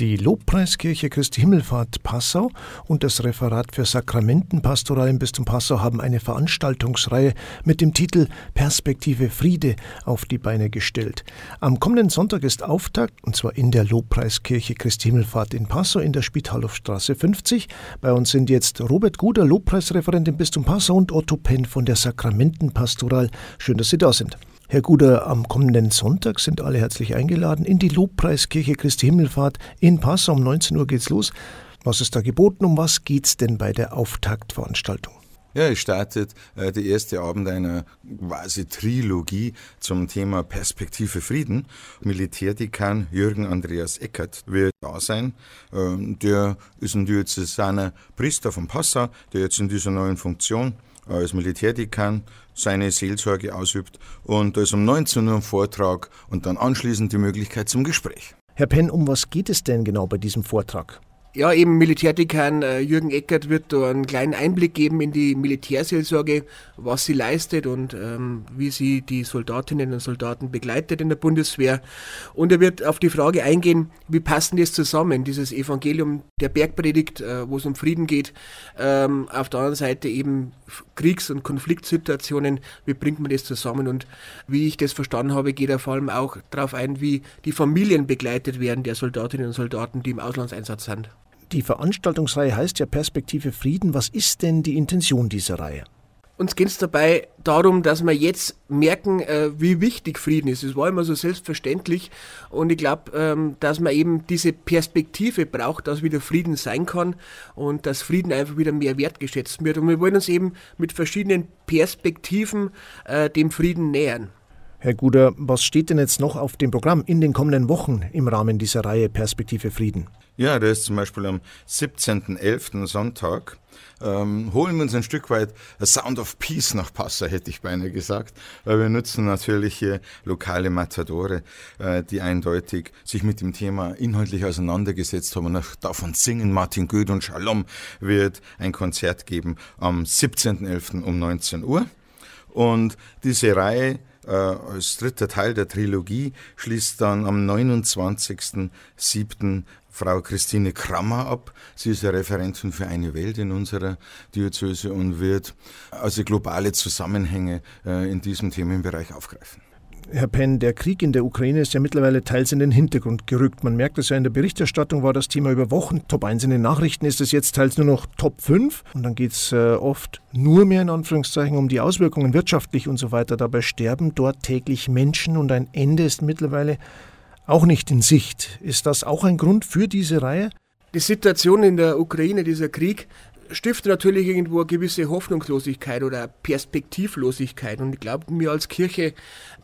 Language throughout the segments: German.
Die Lobpreiskirche Christi Himmelfahrt Passau und das Referat für Sakramentenpastoral im Bistum Passau haben eine Veranstaltungsreihe mit dem Titel Perspektive Friede auf die Beine gestellt. Am kommenden Sonntag ist Auftakt, und zwar in der Lobpreiskirche Christi Himmelfahrt in Passau in der Spitalhofstraße 50. Bei uns sind jetzt Robert Guder, Lobpreisreferent im Bistum Passau und Otto Penn von der Sakramentenpastoral. Schön, dass Sie da sind. Herr Guder, am kommenden Sonntag sind alle herzlich eingeladen in die Lobpreiskirche Christi Himmelfahrt in Passau. Um 19 Uhr geht's los. Was ist da geboten? Um was geht's denn bei der Auftaktveranstaltung? Ja, es startet äh, der erste Abend einer quasi Trilogie zum Thema Perspektive Frieden. Militärdekan Jürgen Andreas Eckert wird da sein. Ähm, der ist ein diözesaner Priester von Passau, der jetzt in dieser neuen Funktion als Militärdekan seine Seelsorge ausübt. Und da ist um 19 Uhr ein Vortrag und dann anschließend die Möglichkeit zum Gespräch. Herr Penn, um was geht es denn genau bei diesem Vortrag? Ja, eben Militärdekan äh, Jürgen Eckert wird da einen kleinen Einblick geben in die Militärseelsorge, was sie leistet und ähm, wie sie die Soldatinnen und Soldaten begleitet in der Bundeswehr. Und er wird auf die Frage eingehen, wie passen das zusammen, dieses Evangelium der Bergpredigt, äh, wo es um Frieden geht, ähm, auf der anderen Seite eben Kriegs- und Konfliktsituationen, wie bringt man das zusammen und wie ich das verstanden habe, geht er vor allem auch darauf ein, wie die Familien begleitet werden der Soldatinnen und Soldaten, die im Auslandseinsatz sind. Die Veranstaltungsreihe heißt ja Perspektive Frieden. Was ist denn die Intention dieser Reihe? Uns geht es dabei darum, dass wir jetzt merken, äh, wie wichtig Frieden ist. Es war immer so selbstverständlich und ich glaube, ähm, dass man eben diese Perspektive braucht, dass wieder Frieden sein kann und dass Frieden einfach wieder mehr wertgeschätzt wird. Und wir wollen uns eben mit verschiedenen Perspektiven äh, dem Frieden nähern. Herr Guder, was steht denn jetzt noch auf dem Programm in den kommenden Wochen im Rahmen dieser Reihe Perspektive Frieden? Ja, da ist zum Beispiel am 17.11. Sonntag. Ähm, holen wir uns ein Stück weit A Sound of Peace nach Passau, hätte ich beinahe gesagt. Weil wir nutzen natürlich hier lokale Matadore, äh, die eindeutig sich mit dem Thema inhaltlich auseinandergesetzt haben und auch davon singen. Martin Goeth und Shalom wird ein Konzert geben am 17.11. um 19 Uhr. Und diese Reihe äh, als dritter Teil der Trilogie schließt dann am 29.07. Frau Christine Krammer ab. Sie ist ja Referentin für eine Welt in unserer Diözese und wird also globale Zusammenhänge äh, in diesem Themenbereich aufgreifen. Herr Penn, der Krieg in der Ukraine ist ja mittlerweile teils in den Hintergrund gerückt. Man merkt es ja in der Berichterstattung, war das Thema über Wochen Top 1 in den Nachrichten, ist es jetzt teils nur noch Top 5 und dann geht es äh, oft nur mehr in Anführungszeichen um die Auswirkungen wirtschaftlich und so weiter. Dabei sterben dort täglich Menschen und ein Ende ist mittlerweile auch nicht in Sicht. Ist das auch ein Grund für diese Reihe? Die Situation in der Ukraine, dieser Krieg, stiftet natürlich irgendwo eine gewisse Hoffnungslosigkeit oder Perspektivlosigkeit. Und ich glaube, wir als Kirche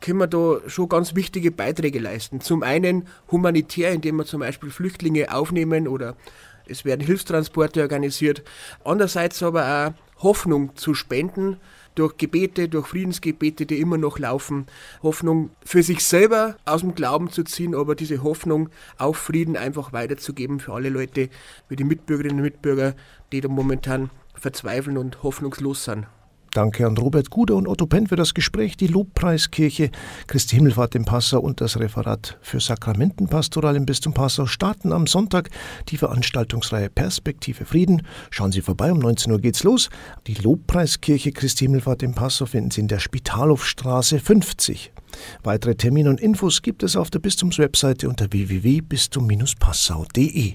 können wir da schon ganz wichtige Beiträge leisten. Zum einen humanitär, indem wir zum Beispiel Flüchtlinge aufnehmen oder es werden Hilfstransporte organisiert. Andererseits aber auch Hoffnung zu spenden, durch Gebete, durch Friedensgebete, die immer noch laufen, Hoffnung für sich selber aus dem Glauben zu ziehen, aber diese Hoffnung auf Frieden einfach weiterzugeben für alle Leute, wie die Mitbürgerinnen und Mitbürger, die da momentan verzweifeln und hoffnungslos sind. Danke an Robert Guder und Otto Penn für das Gespräch. Die Lobpreiskirche Christi Himmelfahrt im Passau und das Referat für Sakramentenpastoral im Bistum Passau starten am Sonntag die Veranstaltungsreihe Perspektive Frieden. Schauen Sie vorbei, um 19 Uhr geht's los. Die Lobpreiskirche Christi Himmelfahrt im Passau finden Sie in der Spitalhofstraße 50. Weitere Termine und Infos gibt es auf der Bistumswebseite unter www.bistum-passau.de.